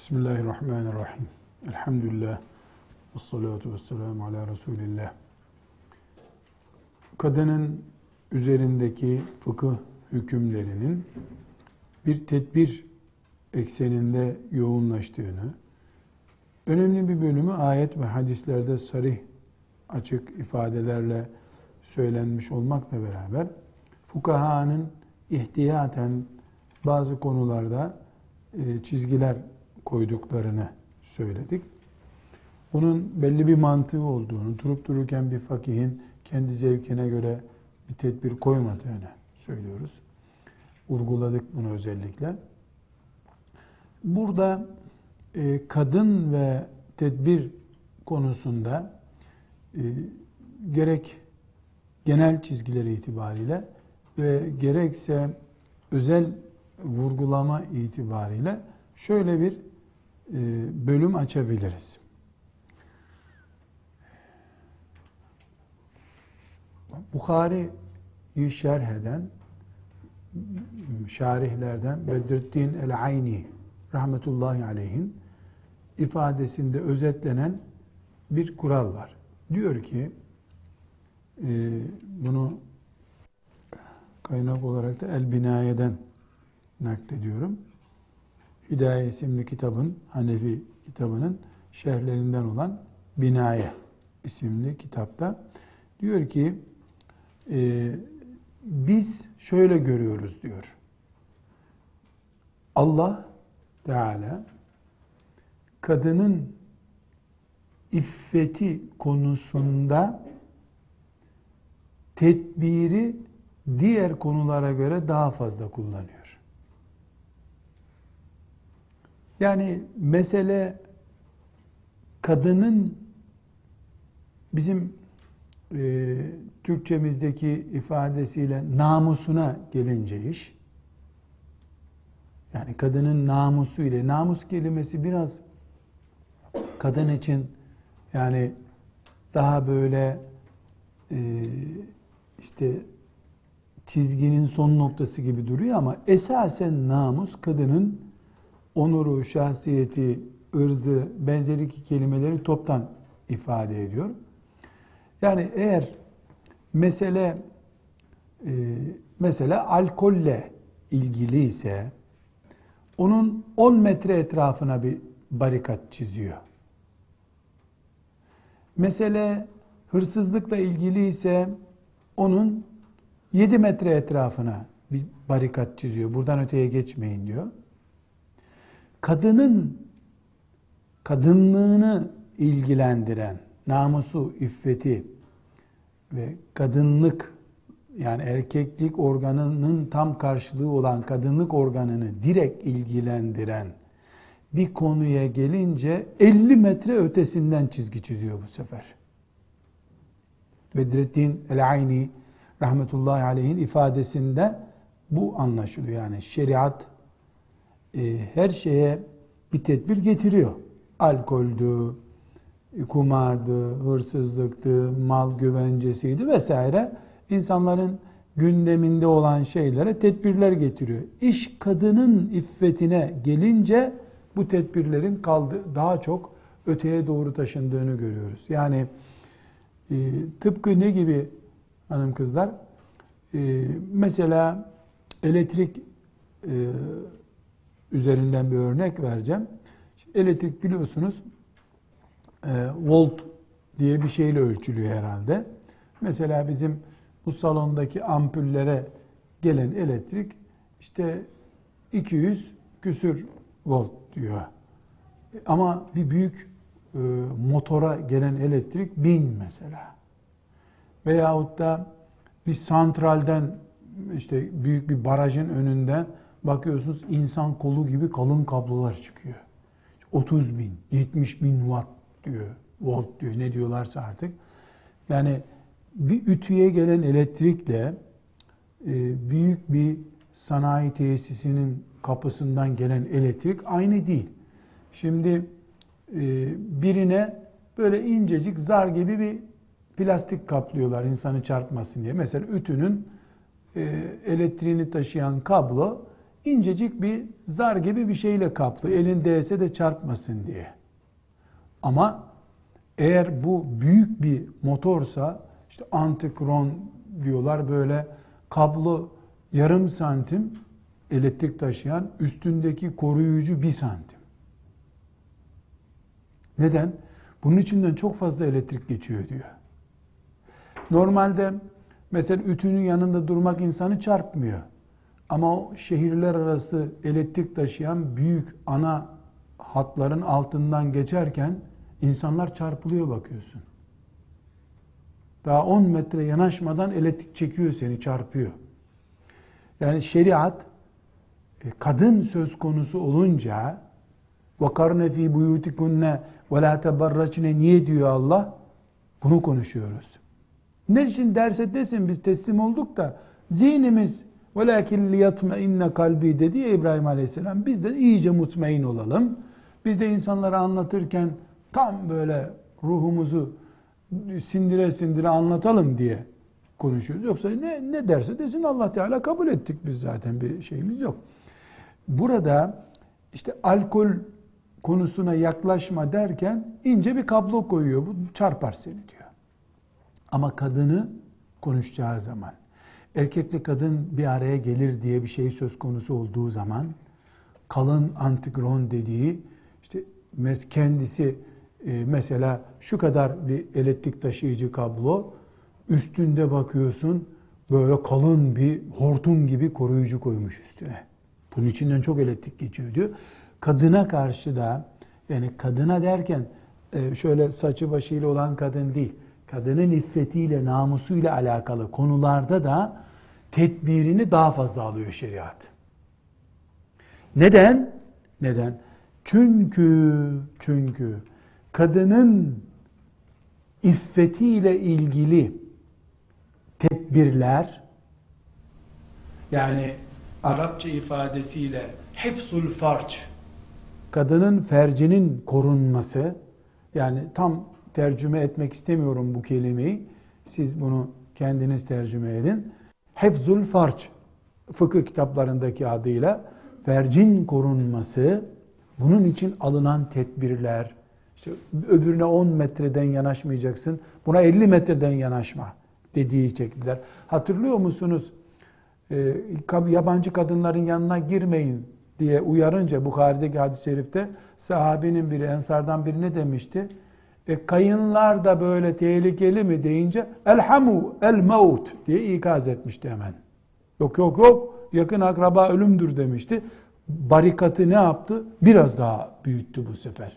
Bismillahirrahmanirrahim. Elhamdülillah. Ve salatu ve selamu ala Resulillah. Kadının üzerindeki fıkıh hükümlerinin bir tedbir ekseninde yoğunlaştığını, önemli bir bölümü ayet ve hadislerde sarih açık ifadelerle söylenmiş olmakla beraber fukahanın ihtiyaten bazı konularda e, çizgiler koyduklarını söyledik. Bunun belli bir mantığı olduğunu, durup dururken bir fakihin kendi zevkine göre bir tedbir koymadığını söylüyoruz. Vurguladık bunu özellikle. Burada e, kadın ve tedbir konusunda e, gerek genel çizgileri itibariyle ve gerekse özel vurgulama itibariyle şöyle bir bölüm açabiliriz. Bukhari'yi şerh eden şarihlerden Bedrettin el-Ayni rahmetullahi aleyhin ifadesinde özetlenen bir kural var. Diyor ki e, bunu kaynak olarak da El Binaye'den naklediyorum. Hidaye isimli kitabın, Hanefi kitabının şerhlerinden olan Binaye isimli kitapta diyor ki e, biz şöyle görüyoruz diyor. Allah Teala kadının iffeti konusunda tedbiri diğer konulara göre daha fazla kullanıyor. Yani mesele kadının bizim e, Türkçemizdeki ifadesiyle namusuna gelince iş, yani kadının namusu ile namus kelimesi biraz kadın için yani daha böyle e, işte çizginin son noktası gibi duruyor ama esasen namus kadının onuru, şahsiyeti, ırzı, benzeri kelimeleri toptan ifade ediyor. Yani eğer mesele e, mesela alkolle ilgili ise onun 10 metre etrafına bir barikat çiziyor. Mesele hırsızlıkla ilgili ise onun 7 metre etrafına bir barikat çiziyor. Buradan öteye geçmeyin diyor. Kadının kadınlığını ilgilendiren namusu, iffeti ve kadınlık yani erkeklik organının tam karşılığı olan kadınlık organını direkt ilgilendiren bir konuya gelince 50 metre ötesinden çizgi çiziyor bu sefer. Bedrettin el-Ayni rahmetullahi aleyhin ifadesinde bu anlaşılıyor. Yani şeriat e, her şeye bir tedbir getiriyor. Alkoldü, kumardı, hırsızlıktı, mal güvencesiydi vesaire. İnsanların gündeminde olan şeylere tedbirler getiriyor. İş kadının iffetine gelince bu tedbirlerin kaldı daha çok öteye doğru taşındığını görüyoruz. Yani e, tıpkı ne gibi hanım kızlar? E, mesela elektrik e, üzerinden bir örnek vereceğim. Elektrik biliyorsunuz e, volt diye bir şeyle ölçülüyor herhalde. Mesela bizim bu salondaki ampullere gelen elektrik işte 200 küsür volt diyor. Ama bir büyük e, motora gelen elektrik 1000 mesela. Veyahut da bir santralden işte büyük bir barajın önünden bakıyorsunuz insan kolu gibi kalın kablolar çıkıyor. 30 bin, 70 bin watt diyor, volt diyor ne diyorlarsa artık. Yani bir ütüye gelen elektrikle e, büyük bir sanayi tesisinin kapısından gelen elektrik aynı değil. Şimdi e, birine böyle incecik zar gibi bir plastik kaplıyorlar insanı çarpmasın diye. Mesela ütünün e, elektriğini taşıyan kablo incecik bir zar gibi bir şeyle kaplı. Elin değse de çarpmasın diye. Ama eğer bu büyük bir motorsa işte antikron diyorlar böyle kablo yarım santim elektrik taşıyan üstündeki koruyucu bir santim. Neden? Bunun içinden çok fazla elektrik geçiyor diyor. Normalde mesela ütünün yanında durmak insanı çarpmıyor. Ama o şehirler arası elektrik taşıyan büyük ana hatların altından geçerken insanlar çarpılıyor bakıyorsun. Daha 10 metre yanaşmadan elektrik çekiyor seni, çarpıyor. Yani şeriat e, kadın söz konusu olunca وَقَرْنَ ف۪ي بُيُوتِكُنَّ وَلَا تَبَرَّچْنَ Niye diyor Allah? Bunu konuşuyoruz. Ne için derse desin biz teslim olduk da zihnimiz وَلَاكِنْ لِيَطْمَئِنَّ kalbi dedi ya İbrahim Aleyhisselam. Biz de iyice mutmain olalım. Biz de insanlara anlatırken tam böyle ruhumuzu sindire sindire anlatalım diye konuşuyoruz. Yoksa ne, ne derse desin Allah Teala kabul ettik biz zaten bir şeyimiz yok. Burada işte alkol konusuna yaklaşma derken ince bir kablo koyuyor. Bu çarpar seni diyor. Ama kadını konuşacağı zaman, erkekle kadın bir araya gelir diye bir şey söz konusu olduğu zaman kalın antigron dediği işte kendisi e, mesela şu kadar bir elektrik taşıyıcı kablo üstünde bakıyorsun böyle kalın bir hortum gibi koruyucu koymuş üstüne. Bunun içinden çok elektrik geçiyor diyor. Kadına karşı da yani kadına derken e, şöyle saçı başıyla olan kadın değil. Kadının iffetiyle, namusuyla alakalı konularda da tedbirini daha fazla alıyor şeriat. Neden? Neden? Çünkü çünkü kadının iffetiyle ilgili tedbirler yani Arapça ifadesiyle hepsul farç kadının fercinin korunması yani tam tercüme etmek istemiyorum bu kelimeyi. Siz bunu kendiniz tercüme edin. Hefzul farç fıkıh kitaplarındaki adıyla fercin korunması bunun için alınan tedbirler işte öbürüne 10 metreden yanaşmayacaksın. Buna 50 metreden yanaşma dediği şekiller. Hatırlıyor musunuz? Ee, yabancı kadınların yanına girmeyin diye uyarınca Bukhari'deki hadis-i şerifte sahabenin biri ensardan biri ne demişti? E, kayınlar da böyle tehlikeli mi deyince elhamu el maut diye ikaz etmişti hemen. Yok yok yok yakın akraba ölümdür demişti. Barikatı ne yaptı? Biraz daha büyüttü bu sefer.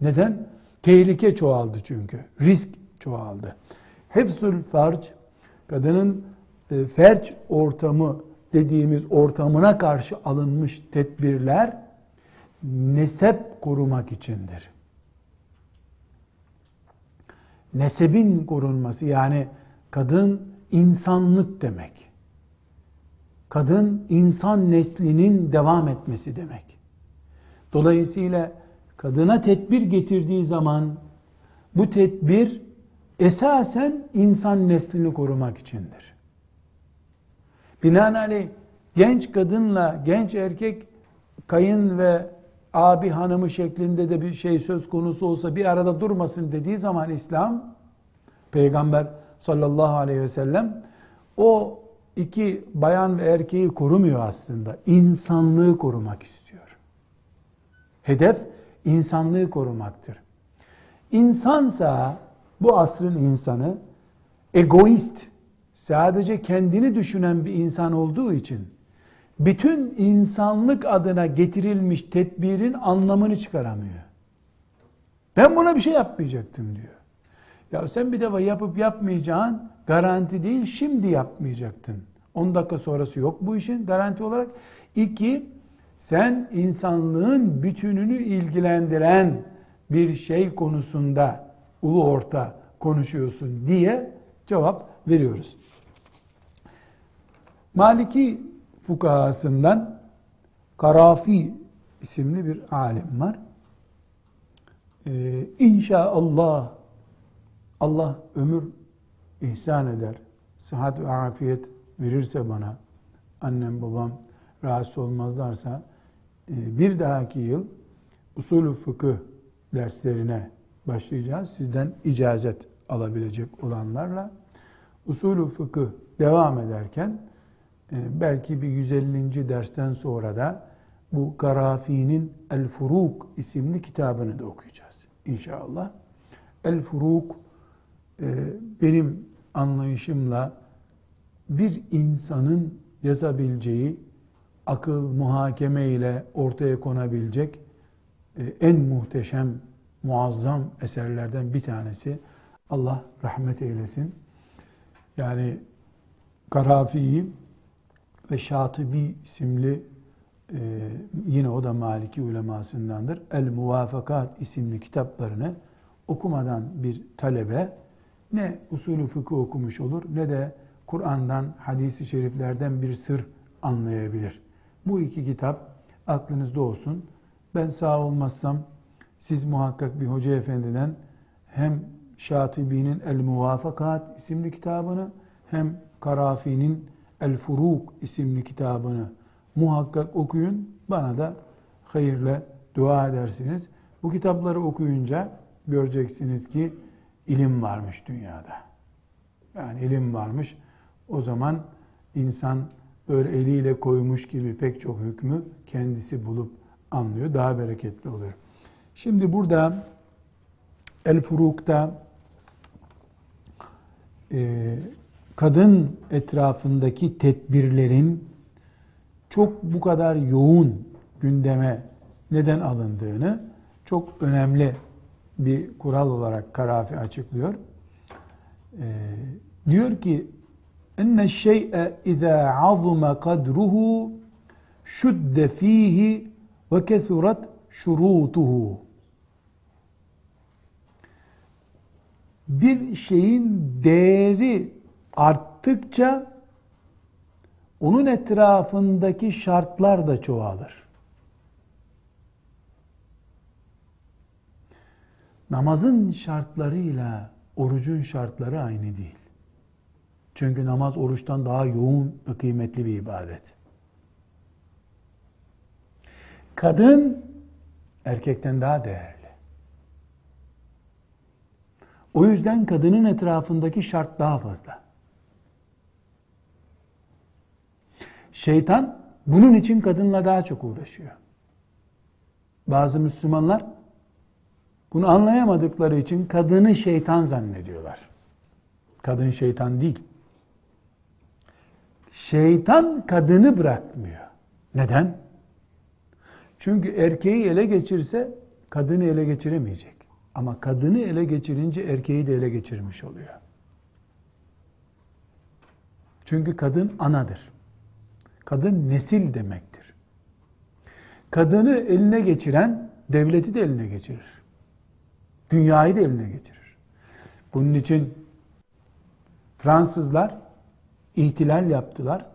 Neden? Tehlike çoğaldı çünkü. Risk çoğaldı. Hefzül farc, kadının e, ferç ortamı dediğimiz ortamına karşı alınmış tedbirler nesep korumak içindir. Nesebin korunması yani kadın insanlık demek. Kadın insan neslinin devam etmesi demek. Dolayısıyla kadına tedbir getirdiği zaman bu tedbir esasen insan neslini korumak içindir. Binaenaleyh genç kadınla genç erkek kayın ve abi hanımı şeklinde de bir şey söz konusu olsa bir arada durmasın dediği zaman İslam Peygamber sallallahu aleyhi ve sellem o iki bayan ve erkeği korumuyor aslında. İnsanlığı korumak istiyor. Hedef insanlığı korumaktır. İnsansa bu asrın insanı egoist, sadece kendini düşünen bir insan olduğu için bütün insanlık adına getirilmiş tedbirin anlamını çıkaramıyor. Ben buna bir şey yapmayacaktım diyor. Ya sen bir defa yapıp yapmayacağın garanti değil, şimdi yapmayacaktın. 10 dakika sonrası yok bu işin garanti olarak. İki, sen insanlığın bütününü ilgilendiren bir şey konusunda ulu orta konuşuyorsun diye cevap veriyoruz. Maliki fukahasından Karafi isimli bir alim var. Ee, inşallah Allah ömür ihsan eder, sıhhat ve afiyet verirse bana, annem babam rahatsız olmazlarsa e, bir dahaki yıl usulü fıkıh derslerine başlayacağız. Sizden icazet alabilecek olanlarla usulü fıkıh devam ederken belki bir 150. dersten sonra da bu Karafi'nin El Furuk isimli kitabını da okuyacağız inşallah. El Furuk e, benim anlayışımla bir insanın yazabileceği akıl muhakeme ile ortaya konabilecek e, en muhteşem, muazzam eserlerden bir tanesi. Allah rahmet eylesin. Yani Karafi'yi ve Şatibi isimli e, yine o da Maliki ulemasındandır. El Muvafakat isimli kitaplarını okumadan bir talebe ne usulü fıkıh okumuş olur ne de Kur'an'dan, hadisi şeriflerden bir sır anlayabilir. Bu iki kitap aklınızda olsun. Ben sağ olmazsam siz muhakkak bir hoca efendiden hem Şatibi'nin El Muvafakat isimli kitabını hem Karafi'nin El Furuk isimli kitabını muhakkak okuyun. Bana da hayırla dua edersiniz. Bu kitapları okuyunca göreceksiniz ki ilim varmış dünyada. Yani ilim varmış. O zaman insan böyle eliyle koymuş gibi pek çok hükmü kendisi bulup anlıyor. Daha bereketli oluyor. Şimdi burada El Furuk'ta e, kadın etrafındaki tedbirlerin çok bu kadar yoğun gündeme neden alındığını çok önemli bir kural olarak Karafi açıklıyor. Ee, diyor ki enne şey'e izâ azuma kadruhu şudde fihi ve kesurat şurutuhu. Bir şeyin değeri arttıkça onun etrafındaki şartlar da çoğalır. Namazın şartlarıyla orucun şartları aynı değil. Çünkü namaz oruçtan daha yoğun ve kıymetli bir ibadet. Kadın erkekten daha değerli. O yüzden kadının etrafındaki şart daha fazla. Şeytan bunun için kadınla daha çok uğraşıyor. Bazı Müslümanlar bunu anlayamadıkları için kadını şeytan zannediyorlar. Kadın şeytan değil. Şeytan kadını bırakmıyor. Neden? Çünkü erkeği ele geçirse kadını ele geçiremeyecek. Ama kadını ele geçirince erkeği de ele geçirmiş oluyor. Çünkü kadın anadır. Kadın nesil demektir. Kadını eline geçiren devleti de eline geçirir. Dünyayı da eline geçirir. Bunun için Fransızlar ihtilal yaptılar.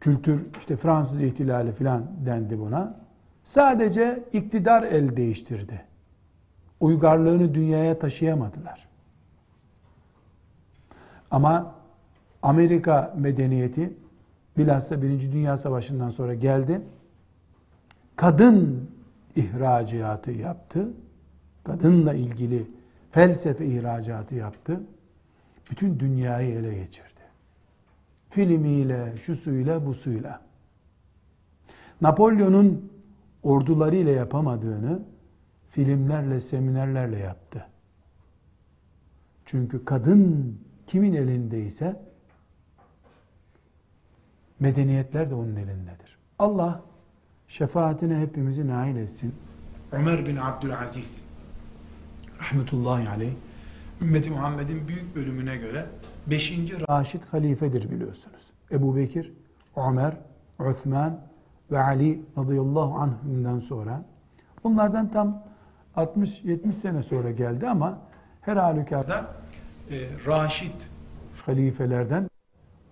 Kültür işte Fransız ihtilali filan dendi buna. Sadece iktidar el değiştirdi. Uygarlığını dünyaya taşıyamadılar. Ama Amerika medeniyeti bilhassa Birinci Dünya Savaşı'ndan sonra geldi. Kadın ihracatı yaptı. Kadınla ilgili felsefe ihracatı yaptı. Bütün dünyayı ele geçirdi. Filmiyle, şu suyla, bu suyla. Napolyon'un ordularıyla yapamadığını filmlerle, seminerlerle yaptı. Çünkü kadın kimin elindeyse medeniyetler de onun elindedir. Allah şefaatine hepimizi nail etsin. Ömer bin Abdülaziz rahmetullahi aleyh ümmeti Muhammed'in büyük bölümüne göre 5. Raşid halifedir biliyorsunuz. Ebu Bekir, Ömer, Osman ve Ali radıyallahu anhümden sonra onlardan tam 60-70 sene sonra geldi ama her halükarda e, Raşid halifelerden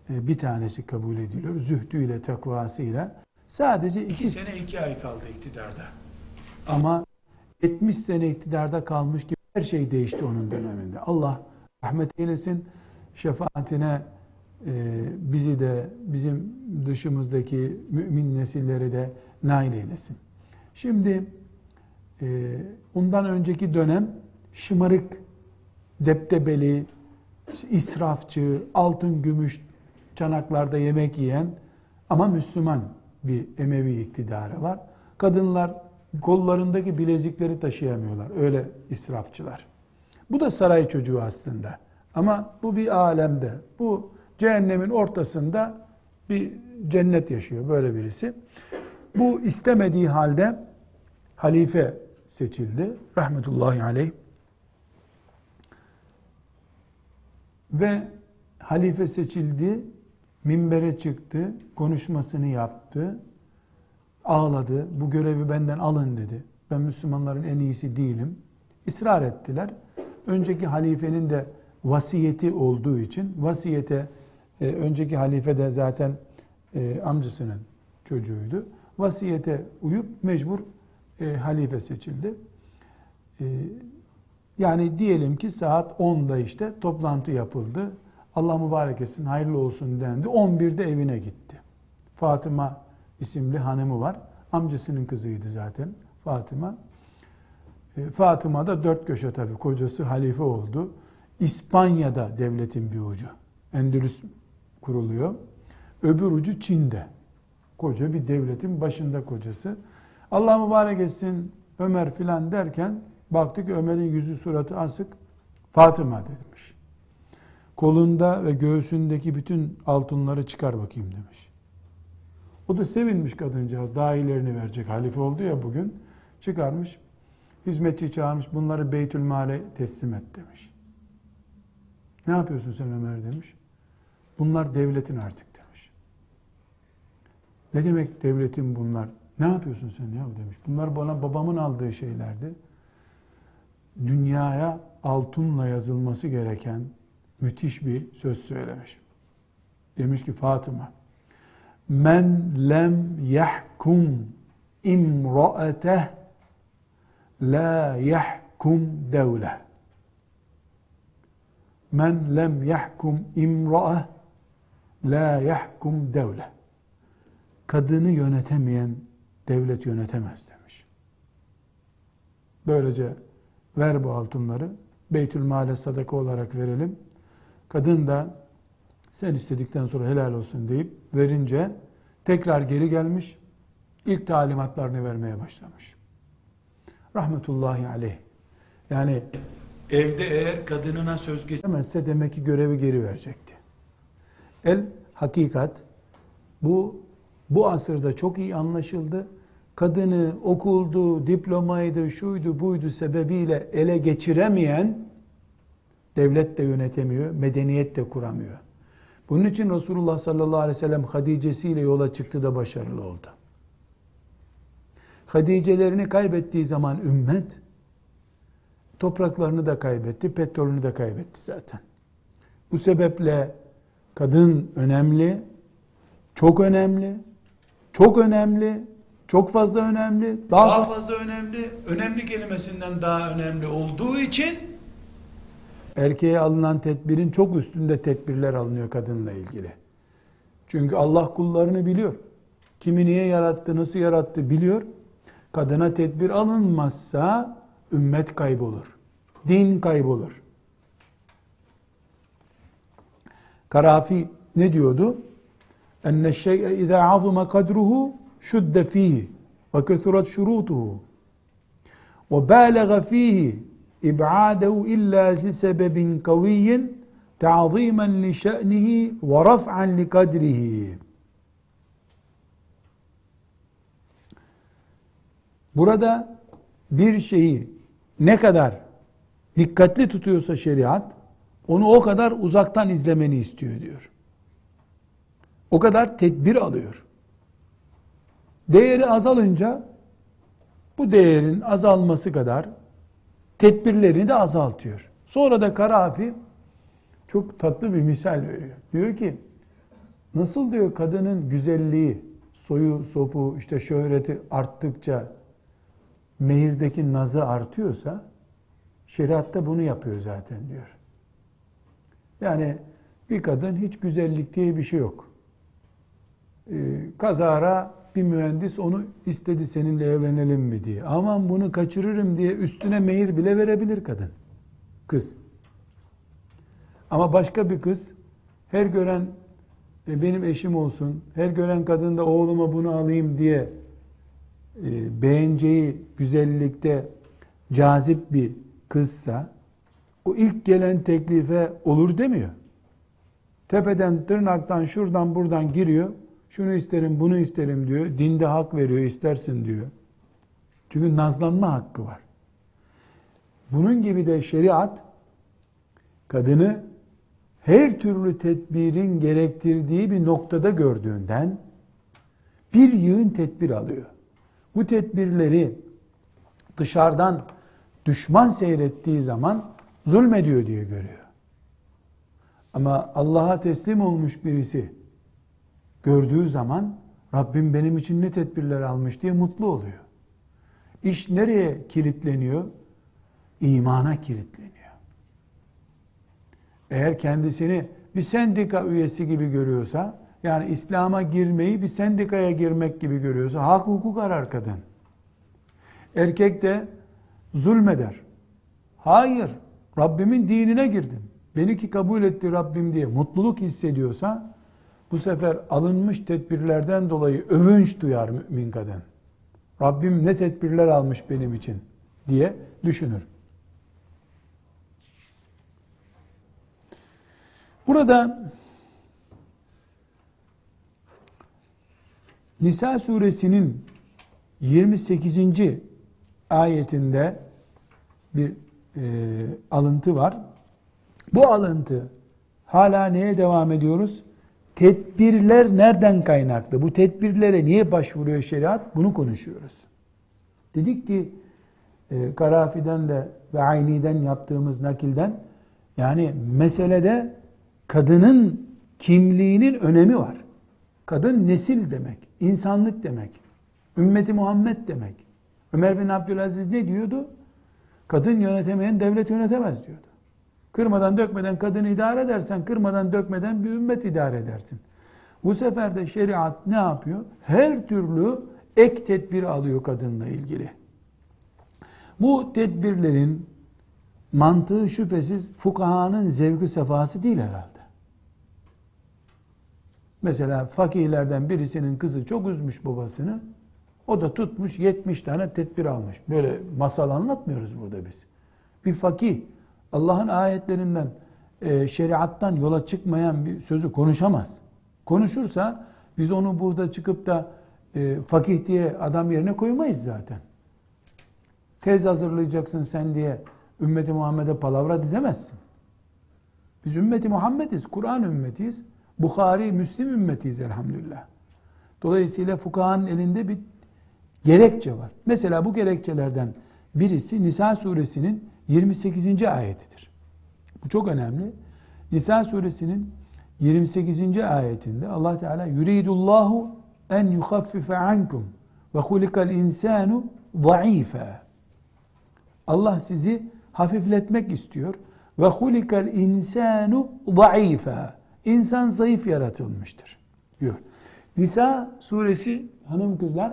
bir tanesi kabul ediliyor. Zühdüyle, takvasıyla. Sadece iki sene iki ay kaldı iktidarda. Ama 70 sene iktidarda kalmış gibi her şey değişti onun döneminde. Allah rahmet eylesin, şefaatine e, bizi de bizim dışımızdaki mümin nesilleri de nail eylesin. Şimdi e, ondan önceki dönem şımarık, deptebeli, israfçı, altın gümüş çanaklarda yemek yiyen ama Müslüman bir Emevi iktidarı var. Kadınlar kollarındaki bilezikleri taşıyamıyorlar. Öyle israfçılar. Bu da saray çocuğu aslında. Ama bu bir alemde. Bu cehennemin ortasında bir cennet yaşıyor böyle birisi. Bu istemediği halde halife seçildi. Rahmetullahi aleyh. Ve halife seçildi, minbere çıktı, konuşmasını yaptı, ağladı, bu görevi benden alın dedi. Ben Müslümanların en iyisi değilim. İsrar ettiler. Önceki halifenin de vasiyeti olduğu için vasiyete e, önceki halife de zaten e, amcasının çocuğuydu. Vasiyete uyup mecbur e, halife seçildi. E, yani diyelim ki saat 10'da işte toplantı yapıldı. Allah mübarek etsin, hayırlı olsun dendi. 11'de evine gitti. Fatıma isimli hanımı var. Amcasının kızıydı zaten Fatıma. E, Fatıma da dört köşe tabii. Kocası halife oldu. İspanya'da devletin bir ucu. Endülüs kuruluyor. Öbür ucu Çin'de. Koca bir devletin başında kocası. Allah mübarek etsin Ömer filan derken baktık Ömer'in yüzü suratı asık. Fatıma demiş. Kolunda ve göğsündeki bütün altınları çıkar bakayım demiş. O da sevinmiş kadıncağız. Daha iyilerini verecek. Halife oldu ya bugün. Çıkarmış. Hizmetçi çağırmış. Bunları Beytül Mal'e teslim et demiş. Ne yapıyorsun sen Ömer demiş. Bunlar devletin artık demiş. Ne demek devletin bunlar? Ne yapıyorsun sen ya demiş. Bunlar bana babamın aldığı şeylerdi. Dünyaya altınla yazılması gereken müthiş bir söz söylemiş. Demiş ki Fatıma Men lem yahkum imraateh la yahkum devle. Men lem yahkum imraah la yahkum devle. Kadını yönetemeyen devlet yönetemez demiş. Böylece ver bu altınları Beytül Male sadaka olarak verelim. Kadın da sen istedikten sonra helal olsun deyip verince tekrar geri gelmiş. ilk talimatlarını vermeye başlamış. Rahmetullahi aleyh. Yani evde eğer kadınına söz geçemezse demek ki görevi geri verecekti. El hakikat bu bu asırda çok iyi anlaşıldı. Kadını okuldu, diplomaydı, şuydu, buydu sebebiyle ele geçiremeyen devlet de yönetemiyor, medeniyet de kuramıyor. Bunun için Resulullah sallallahu aleyhi ve sellem Hadice'si ile yola çıktı da başarılı oldu. Hadicelerini kaybettiği zaman ümmet topraklarını da kaybetti, petrolünü de kaybetti zaten. Bu sebeple kadın önemli, çok önemli, çok önemli, çok fazla önemli, daha, daha fazla önemli, önemli kelimesinden daha önemli olduğu için erkeğe alınan tedbirin çok üstünde tedbirler alınıyor kadınla ilgili. Çünkü Allah kullarını biliyor. Kimi niye yarattı, nasıl yarattı biliyor. Kadına tedbir alınmazsa ümmet kaybolur. Din kaybolur. Karafi ne diyordu? Enne şey'e izâ azuma kadruhu şudde fihi ve kethurat şurutuhu ve bâlega fihi kaviyyin ta'zimen li şe'nihi ve raf'an li kadrihi. Burada bir şeyi ne kadar dikkatli tutuyorsa şeriat, onu o kadar uzaktan izlemeni istiyor diyor. O kadar tedbir alıyor. Değeri azalınca bu değerin azalması kadar tedbirlerini de azaltıyor. Sonra da Karafi çok tatlı bir misal veriyor. Diyor ki nasıl diyor kadının güzelliği, soyu, sopu, işte şöhreti arttıkça mehirdeki nazı artıyorsa şeriatta bunu yapıyor zaten diyor. Yani bir kadın hiç güzellik diye bir şey yok. Ee, kazara bir mühendis onu istedi seninle evlenelim mi diye. Aman bunu kaçırırım diye üstüne mehir bile verebilir kadın. Kız. Ama başka bir kız her gören e, benim eşim olsun, her gören kadın da oğluma bunu alayım diye e, beğeneceği güzellikte cazip bir kızsa o ilk gelen teklife olur demiyor. Tepeden, tırnaktan, şuradan, buradan giriyor. Şunu isterim, bunu isterim diyor. Dinde hak veriyor, istersin diyor. Çünkü nazlanma hakkı var. Bunun gibi de şeriat kadını her türlü tedbirin gerektirdiği bir noktada gördüğünden bir yığın tedbir alıyor. Bu tedbirleri dışarıdan düşman seyrettiği zaman zulmediyor diye görüyor. Ama Allah'a teslim olmuş birisi gördüğü zaman Rabbim benim için ne tedbirler almış diye mutlu oluyor. İş nereye kilitleniyor? İmana kilitleniyor. Eğer kendisini bir sendika üyesi gibi görüyorsa, yani İslam'a girmeyi bir sendikaya girmek gibi görüyorsa, hak hukuk arar kadın. Erkek de zulmeder. Hayır, Rabbimin dinine girdim. Beni ki kabul etti Rabbim diye mutluluk hissediyorsa bu sefer alınmış tedbirlerden dolayı övünç duyar mümin kadın. Rabbim ne tedbirler almış benim için diye düşünür. Burada Nisa suresinin 28. ayetinde bir e, alıntı var. Bu alıntı hala neye devam ediyoruz? Tedbirler nereden kaynaklı? Bu tedbirlere niye başvuruyor şeriat? Bunu konuşuyoruz. Dedik ki e, Karafi'den de ve Ayni'den yaptığımız nakilden yani meselede kadının kimliğinin önemi var. Kadın nesil demek, insanlık demek, ümmeti Muhammed demek. Ömer bin Abdülaziz ne diyordu? Kadın yönetemeyen devlet yönetemez diyordu. Kırmadan dökmeden kadını idare edersen, kırmadan dökmeden bir ümmet idare edersin. Bu sefer de şeriat ne yapıyor? Her türlü ek tedbir alıyor kadınla ilgili. Bu tedbirlerin mantığı şüphesiz fukahanın zevki sefası değil herhalde. Mesela fakirlerden birisinin kızı çok üzmüş babasını. O da tutmuş 70 tane tedbir almış. Böyle masal anlatmıyoruz burada biz. Bir fakir Allah'ın ayetlerinden, e, şeriattan yola çıkmayan bir sözü konuşamaz. Konuşursa biz onu burada çıkıp da e, fakih diye adam yerine koymayız zaten. Tez hazırlayacaksın sen diye ümmeti Muhammed'e palavra dizemezsin. Biz ümmeti Muhammediz, Kur'an ümmetiyiz. Bukhari, Müslim ümmetiyiz elhamdülillah. Dolayısıyla fukahanın elinde bir gerekçe var. Mesela bu gerekçelerden birisi Nisa suresinin 28. ayetidir. Bu çok önemli. Nisa suresinin 28. ayetinde Allah Teala yuridullahu en yukhaffife ankum ve hulikal insanu zayıfa. Allah sizi hafifletmek istiyor. Ve hulikal insanu zayıfa. İnsan zayıf yaratılmıştır diyor. Nisa suresi hanım kızlar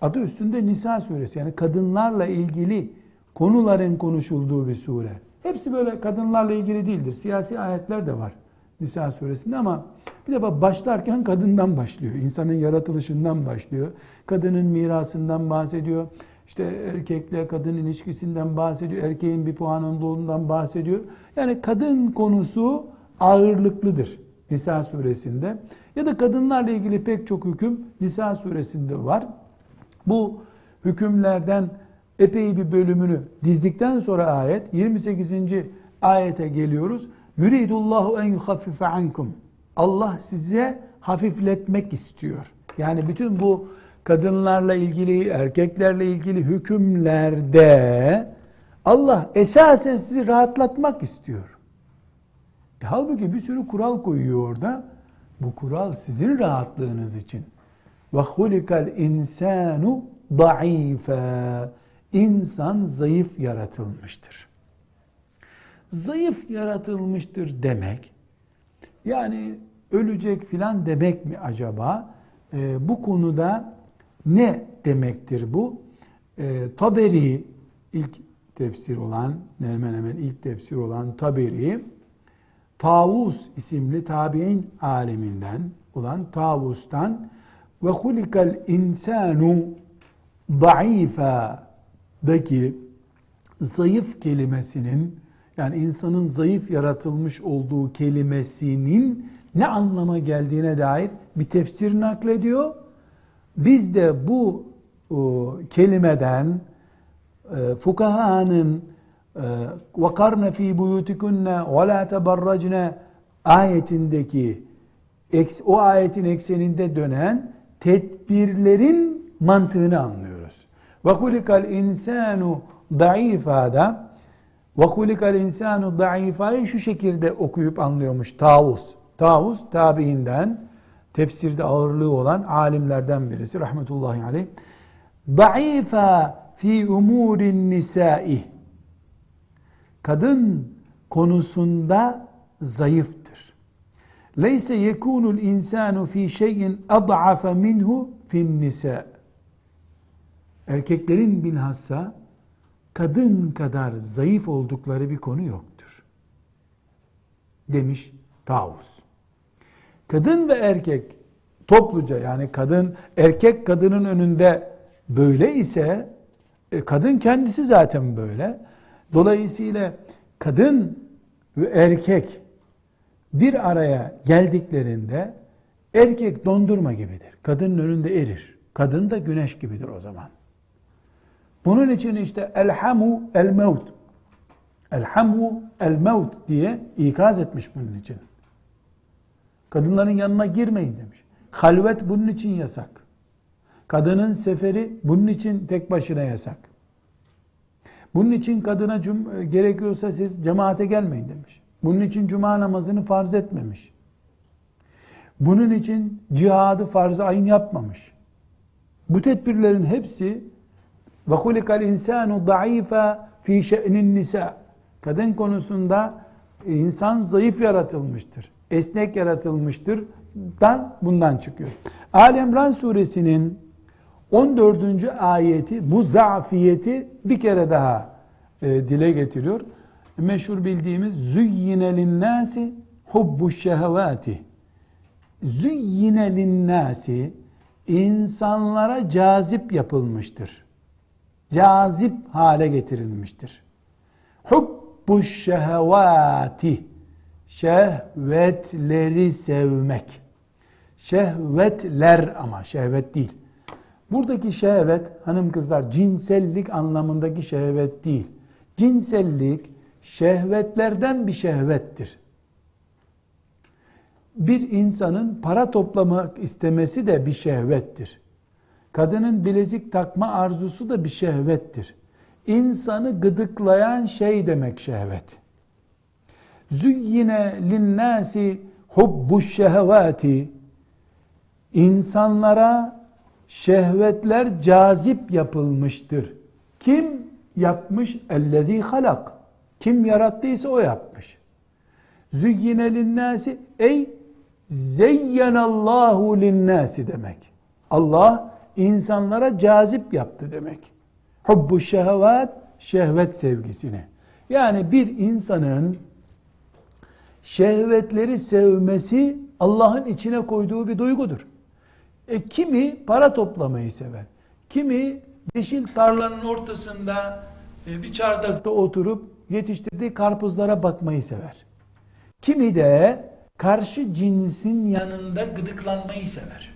adı üstünde Nisa suresi yani kadınlarla ilgili konuların konuşulduğu bir sure. Hepsi böyle kadınlarla ilgili değildir. Siyasi ayetler de var Nisa suresinde ama bir defa başlarken kadından başlıyor. İnsanın yaratılışından başlıyor. Kadının mirasından bahsediyor. İşte erkekle kadın ilişkisinden bahsediyor. Erkeğin bir puanındığından bahsediyor. Yani kadın konusu ağırlıklıdır Nisa suresinde. Ya da kadınlarla ilgili pek çok hüküm Nisa suresinde var. Bu hükümlerden epey bir bölümünü dizdikten sonra ayet 28. ayete geliyoruz. Yuridullahu en yuhaffife ankum. Allah size hafifletmek istiyor. Yani bütün bu kadınlarla ilgili, erkeklerle ilgili hükümlerde Allah esasen sizi rahatlatmak istiyor. E, halbuki bir sürü kural koyuyor orada. Bu kural sizin rahatlığınız için. Ve hulikal insanu da'ife. İnsan zayıf yaratılmıştır. Zayıf yaratılmıştır demek, Yani ölecek filan demek mi acaba? E, bu konuda ne demektir bu? E, Taberi ilk tefsir olan, hemen hemen ilk tefsir olan Taberi, Tavus isimli tabi'in aleminden olan Tavus'tan ve hulikal insanu daki zayıf kelimesinin yani insanın zayıf yaratılmış olduğu kelimesinin ne anlama geldiğine dair bir tefsir naklediyor. Biz de bu o, kelimeden e, fukahanın وَقَرْنَ ف۪ي بُيُوتِكُنَّ وَلَا تَبَرَّجْنَ ayetindeki o ayetin ekseninde dönen tedbirlerin mantığını anlıyoruz. Ve kulikal insanu daifada ve kulikal insanu daifayı şu şekilde okuyup anlıyormuş Tavus. Tavus tabiinden tefsirde ağırlığı olan alimlerden birisi rahmetullahi aleyh. Daifa fi umurin nisai kadın konusunda zayıftır. Leyse yekunul insanu fi şeyin ad'afa minhu fin nisa. Erkeklerin bilhassa kadın kadar zayıf oldukları bir konu yoktur. Demiş Tavus. Kadın ve erkek topluca yani kadın erkek kadının önünde böyle ise e, kadın kendisi zaten böyle. Dolayısıyla kadın ve erkek bir araya geldiklerinde erkek dondurma gibidir. Kadının önünde erir. Kadın da güneş gibidir o zaman. Bunun için işte elhamu el mevt. Elhamu el mevt diye ikaz etmiş bunun için. Kadınların yanına girmeyin demiş. Halvet bunun için yasak. Kadının seferi bunun için tek başına yasak. Bunun için kadına cum- gerekiyorsa siz cemaate gelmeyin demiş. Bunun için cuma namazını farz etmemiş. Bunun için cihadı farz ayın yapmamış. Bu tedbirlerin hepsi hulikal insanu daifa fi şe'nin nisa. Kadın konusunda insan zayıf yaratılmıştır. Esnek yaratılmıştır. Dan bundan çıkıyor. Ali İmran suresinin 14. ayeti bu zafiyeti bir kere daha e, dile getiriyor. Meşhur bildiğimiz züyyine linnâsi hubbu şehevâti. Züyyine linnâsi insanlara cazip yapılmıştır. Cazip hale getirilmiştir. Hubbu şehevâti şehvetleri sevmek. Şehvetler ama şehvet değil. Buradaki şehvet hanım kızlar cinsellik anlamındaki şehvet değil. Cinsellik şehvetlerden bir şehvettir. Bir insanın para toplamak istemesi de bir şehvettir. Kadının bilezik takma arzusu da bir şehvettir. İnsanı gıdıklayan şey demek şehvet. Züyyine linnâsi hubbu şehvati insanlara şehvetler cazip yapılmıştır. Kim yapmış? Ellezî halak. Kim yarattıysa o yapmış. Züyyine linnâsi ey zeyyenallahu linnâsi demek. Allah insanlara cazip yaptı demek. Hubbu şehvat, şehvet sevgisini. Yani bir insanın şehvetleri sevmesi Allah'ın içine koyduğu bir duygudur. E, kimi para toplamayı sever. Kimi yeşil tarlanın ortasında e, bir çardakta oturup yetiştirdiği karpuzlara bakmayı sever. Kimi de karşı cinsin yanında gıdıklanmayı sever.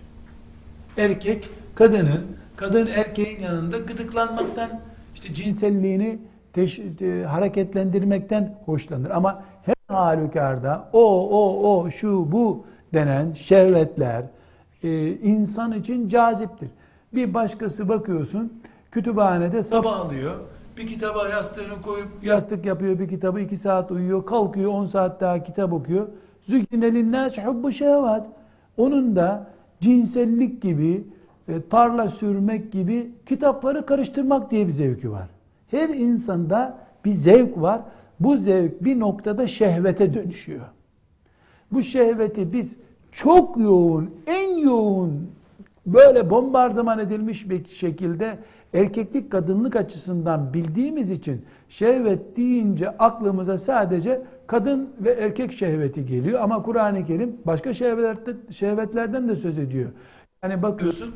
Erkek kadının, kadın erkeğin yanında gıdıklanmaktan, işte cinselliğini teş, e, hareketlendirmekten hoşlanır. Ama her halükarda o, o, o, şu, bu denen şehvetler, e, insan için caziptir. Bir başkası bakıyorsun kütüphanede sabah alıyor. Bir kitaba yastığını koyup yastık yapıyor bir kitabı iki saat uyuyor. Kalkıyor on saat daha kitap okuyor. Zükkine linnâs hubbu şehvat. Onun da cinsellik gibi, tarla sürmek gibi kitapları karıştırmak diye bir zevki var. Her insanda bir zevk var. Bu zevk bir noktada şehvete dönüşüyor. Bu şehveti biz çok yoğun, en yoğun böyle bombardıman edilmiş bir şekilde erkeklik kadınlık açısından bildiğimiz için şehvet deyince aklımıza sadece kadın ve erkek şehveti geliyor ama Kur'an-ı Kerim başka şehvetlerden de söz ediyor. Yani bakıyorsun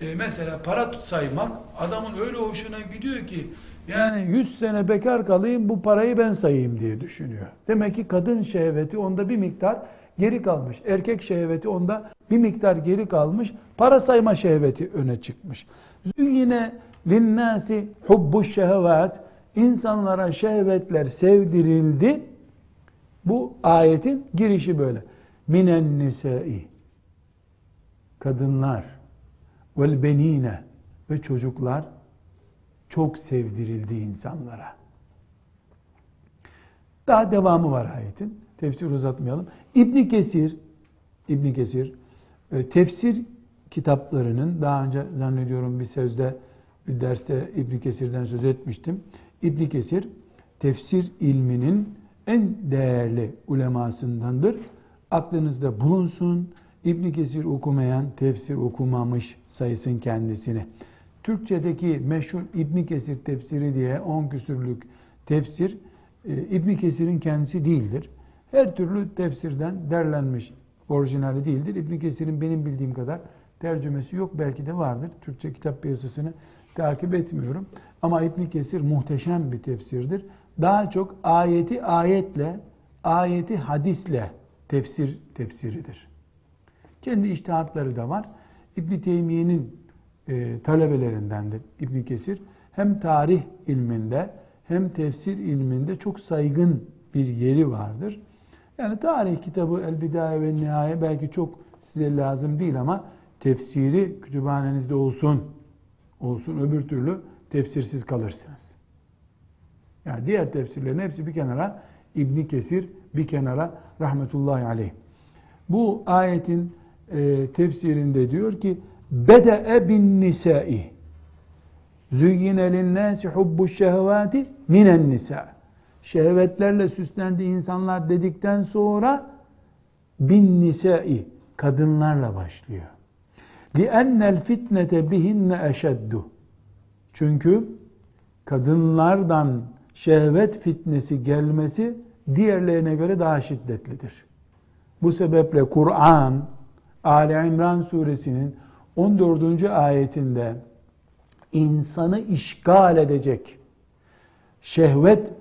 e, mesela para saymak adamın öyle hoşuna gidiyor ki yani 100 sene bekar kalayım bu parayı ben sayayım diye düşünüyor. Demek ki kadın şehveti onda bir miktar geri kalmış. Erkek şehveti onda bir miktar geri kalmış. Para sayma şehveti öne çıkmış. Yine linnâsi hubbu şehvat insanlara şehvetler sevdirildi. Bu ayetin girişi böyle. Minen nisai kadınlar vel benine ve çocuklar çok sevdirildi insanlara. Daha devamı var ayetin. Tefsir uzatmayalım. İbn Kesir İbn Kesir e, tefsir kitaplarının daha önce zannediyorum bir sözde bir derste İbn Kesir'den söz etmiştim. İbn Kesir tefsir ilminin en değerli ulemasındandır. Aklınızda bulunsun. İbn Kesir okumayan, tefsir okumamış sayısın kendisini. Türkçedeki meşhur İbn Kesir tefsiri diye 10 küsürlük tefsir e, İbn Kesir'in kendisi değildir. Her türlü tefsirden derlenmiş orijinali değildir. İbn Kesir'in benim bildiğim kadar tercümesi yok. Belki de vardır. Türkçe kitap piyasasını takip etmiyorum. Ama İbn Kesir muhteşem bir tefsirdir. Daha çok ayeti ayetle, ayeti hadisle tefsir tefsiridir. Kendi iştihatları da var. İbn Teymiye'nin e, talebelerindendir İbn Kesir. Hem tarih ilminde hem tefsir ilminde çok saygın bir yeri vardır. Yani tarih kitabı El Bidaye ve Nihaye belki çok size lazım değil ama tefsiri kütüphanenizde olsun. Olsun öbür türlü tefsirsiz kalırsınız. Yani diğer tefsirlerin hepsi bir kenara, İbn Kesir bir kenara rahmetullahi aleyh. Bu ayetin e, tefsirinde diyor ki Bede'e bin nisai Züyyine linnâsi hubbu şehvâti minen nisa. Şehvetlerle süslendi insanlar dedikten sonra bin nisai kadınlarla başlıyor. لِأَنَّ الْفِتْنَةَ بِهِنَّ اَشَدُّ Çünkü kadınlardan şehvet fitnesi gelmesi diğerlerine göre daha şiddetlidir. Bu sebeple Kur'an Ali İmran suresinin 14. ayetinde insanı işgal edecek şehvet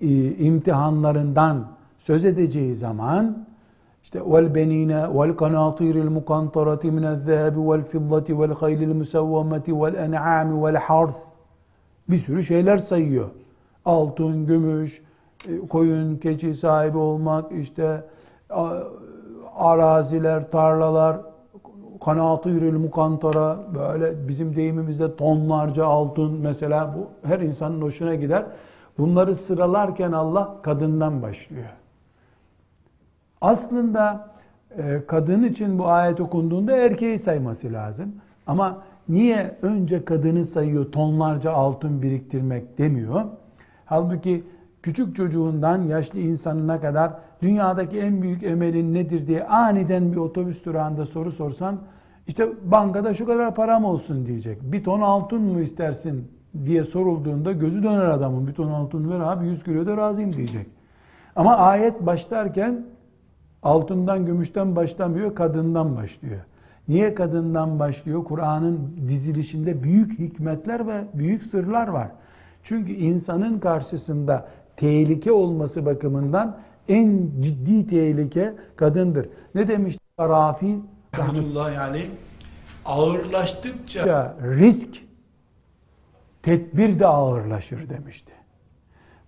e, imtihanlarından söz edeceği zaman işte vel benine vel kanatiril mukantarati minel zehebi vel fiddati vel haylil musavvamati vel en'ami vel harth bir sürü şeyler sayıyor. Altın, gümüş, e, koyun, keçi sahibi olmak, işte araziler, tarlalar, kanatiril mukantara böyle bizim deyimimizde tonlarca altın mesela bu her insanın hoşuna gider. Bunları sıralarken Allah kadından başlıyor. Aslında e, kadın için bu ayet okunduğunda erkeği sayması lazım. Ama niye önce kadını sayıyor tonlarca altın biriktirmek demiyor? Halbuki küçük çocuğundan yaşlı insanına kadar dünyadaki en büyük emelin nedir diye aniden bir otobüs durağında soru sorsan işte bankada şu kadar param olsun diyecek. Bir ton altın mı istersin diye sorulduğunda gözü döner adamın. Bir ton altın ver abi 100 kilo da razıyım diyecek. Ama ayet başlarken altından gümüşten başlamıyor kadından başlıyor. Niye kadından başlıyor? Kur'an'ın dizilişinde büyük hikmetler ve büyük sırlar var. Çünkü insanın karşısında tehlike olması bakımından en ciddi tehlike kadındır. Ne demiş Rafi rahmetullahi aleyh? Ağırlaştıkça risk tedbir de ağırlaşır demişti.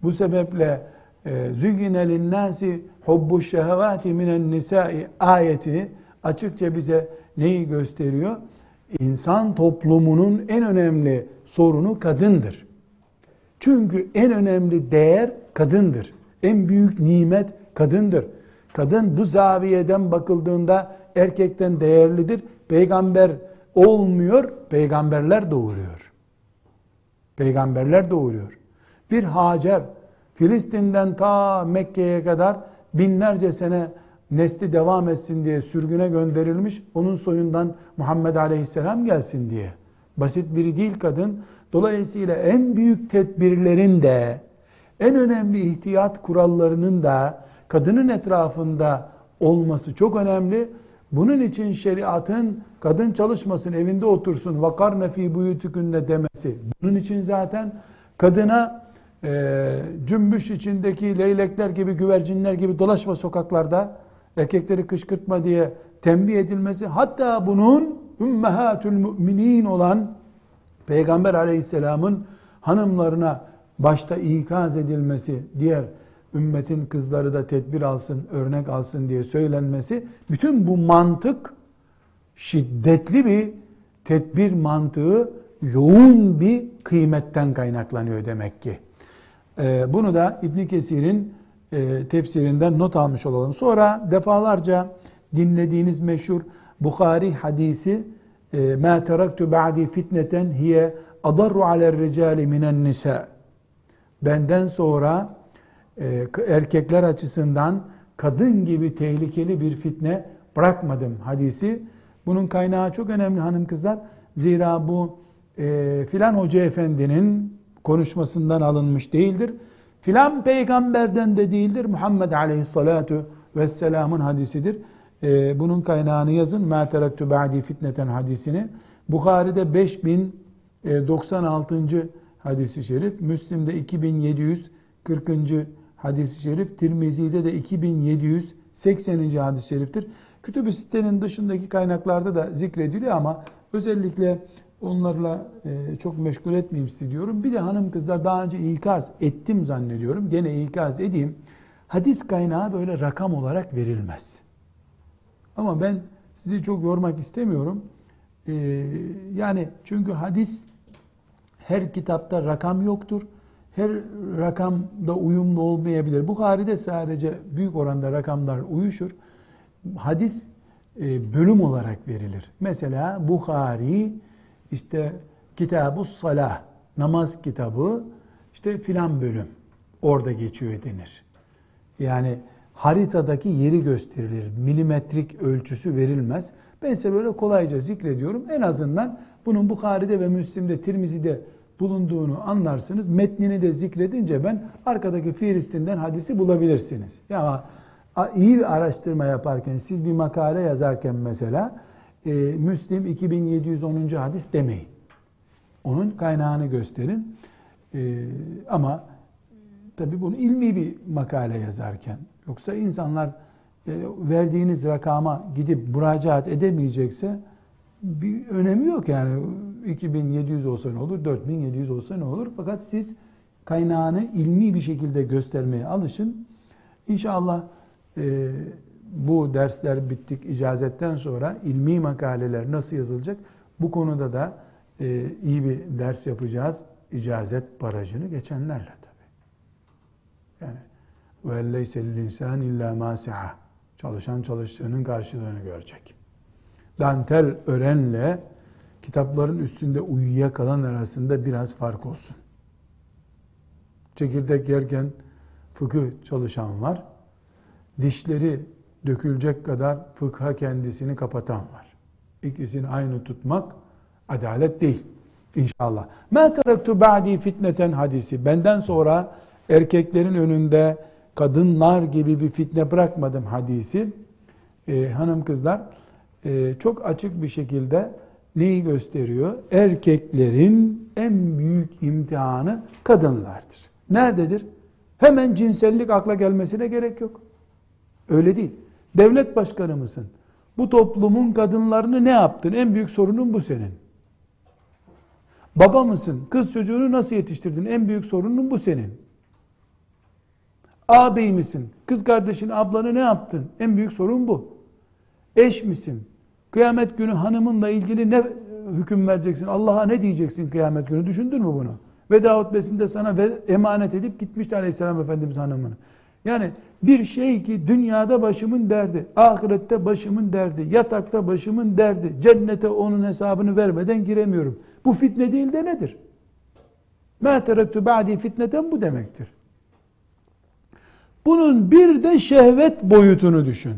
Bu sebeple e, züyyine linnâsi hubbu şehevâti minen nisâi ayeti açıkça bize neyi gösteriyor? İnsan toplumunun en önemli sorunu kadındır. Çünkü en önemli değer kadındır. En büyük nimet kadındır. Kadın bu zaviyeden bakıldığında erkekten değerlidir. Peygamber olmuyor, peygamberler doğuruyor. Peygamberler doğuruyor. Bir Hacer Filistin'den ta Mekke'ye kadar binlerce sene nesli devam etsin diye sürgüne gönderilmiş. Onun soyundan Muhammed Aleyhisselam gelsin diye. Basit biri değil kadın. Dolayısıyla en büyük tedbirlerin de en önemli ihtiyat kurallarının da kadının etrafında olması çok önemli. Bunun için şeriatın kadın çalışmasın, evinde otursun, vakar nefi buyutukunne demesi. Bunun için zaten kadına e, cümbüş içindeki leylekler gibi, güvercinler gibi dolaşma sokaklarda, erkekleri kışkırtma diye tembih edilmesi, hatta bunun ümmehatül müminin olan Peygamber aleyhisselamın hanımlarına başta ikaz edilmesi, diğer ümmetin kızları da tedbir alsın, örnek alsın diye söylenmesi, bütün bu mantık şiddetli bir tedbir mantığı, yoğun bir kıymetten kaynaklanıyor demek ki. Ee, bunu da İbn Kesir'in e, tefsirinden not almış olalım. Sonra defalarca dinlediğiniz meşhur Bukhari hadisi ma teraktu ba'di fitneten hiye adarru aler ricali minen nisa benden sonra e, erkekler açısından kadın gibi tehlikeli bir fitne bırakmadım hadisi. Bunun kaynağı çok önemli hanım kızlar. Zira bu e, filan hoca efendinin konuşmasından alınmış değildir. Filan peygamberden de değildir. Muhammed aleyhissalatu vesselamın hadisidir. E, bunun kaynağını yazın. Ma teraktu ba'di fitneten hadisini. Bukhari'de 5096 hadisi şerif, Müslim'de 2740. hadisi şerif, Tirmizi'de de 2780. hadis-i şeriftir. Kütüb-i Sitte'nin dışındaki kaynaklarda da zikrediliyor ama özellikle onlarla e, çok meşgul etmeyeyim sizi diyorum. Bir de hanım kızlar daha önce ikaz ettim zannediyorum. Gene ikaz edeyim. Hadis kaynağı böyle rakam olarak verilmez. Ama ben sizi çok yormak istemiyorum. Ee, yani çünkü hadis her kitapta rakam yoktur. Her rakamda uyumlu olmayabilir. Bukhari'de sadece büyük oranda rakamlar uyuşur. Hadis e, bölüm olarak verilir. Mesela Bukhari işte Kitab-ı Salah namaz kitabı işte filan bölüm orada geçiyor denir. Yani haritadaki yeri gösterilir. Milimetrik ölçüsü verilmez. Ben size böyle kolayca zikrediyorum. En azından bunun Bukhari'de ve Müslim'de, Tirmizi'de bulunduğunu anlarsınız. Metnini de zikredince ben arkadaki Filistin'den hadisi bulabilirsiniz. Ya iyi bir araştırma yaparken, siz bir makale yazarken mesela e, Müslim 2710. hadis demeyin. Onun kaynağını gösterin. E, ama tabi bunu ilmi bir makale yazarken Yoksa insanlar e, verdiğiniz rakama gidip müracaat edemeyecekse bir önemi yok yani 2700 olsa ne olur 4700 olsa ne olur? Fakat siz kaynağını ilmi bir şekilde göstermeye alışın. İnşallah e, bu dersler bittik icazetten sonra ilmi makaleler nasıl yazılacak? Bu konuda da e, iyi bir ders yapacağız. İcazet barajını geçenlerle tabi yani leysel insan illa ma Çalışan çalıştığının karşılığını görecek. Dantel örenle kitapların üstünde uyuyakalan arasında biraz fark olsun. Çekirdek yerken fıkıh çalışan var. Dişleri dökülecek kadar fıkha kendisini kapatan var. İkisini aynı tutmak adalet değil. İnşallah. Ma teraktu ba'di fitneten hadisi. Benden sonra erkeklerin önünde kadınlar gibi bir fitne bırakmadım hadisi e, hanım kızlar e, çok açık bir şekilde neyi gösteriyor? Erkeklerin en büyük imtihanı kadınlardır. Nerededir? Hemen cinsellik akla gelmesine gerek yok. Öyle değil. Devlet başkanı mısın? Bu toplumun kadınlarını ne yaptın? En büyük sorunun bu senin. Baba mısın? Kız çocuğunu nasıl yetiştirdin? En büyük sorunun bu senin. Ağabey misin? Kız kardeşin, ablanı ne yaptın? En büyük sorun bu. Eş misin? Kıyamet günü hanımınla ilgili ne hüküm vereceksin? Allah'a ne diyeceksin kıyamet günü? Düşündün mü bunu? Veda hutbesinde sana emanet edip gitmişti aleyhisselam efendimiz hanımını. Yani bir şey ki dünyada başımın derdi, ahirette başımın derdi, yatakta başımın derdi, cennete onun hesabını vermeden giremiyorum. Bu fitne değil de nedir? مَا تَرَكْتُ بَعْدِي fitneten bu demektir. Bunun bir de şehvet boyutunu düşün.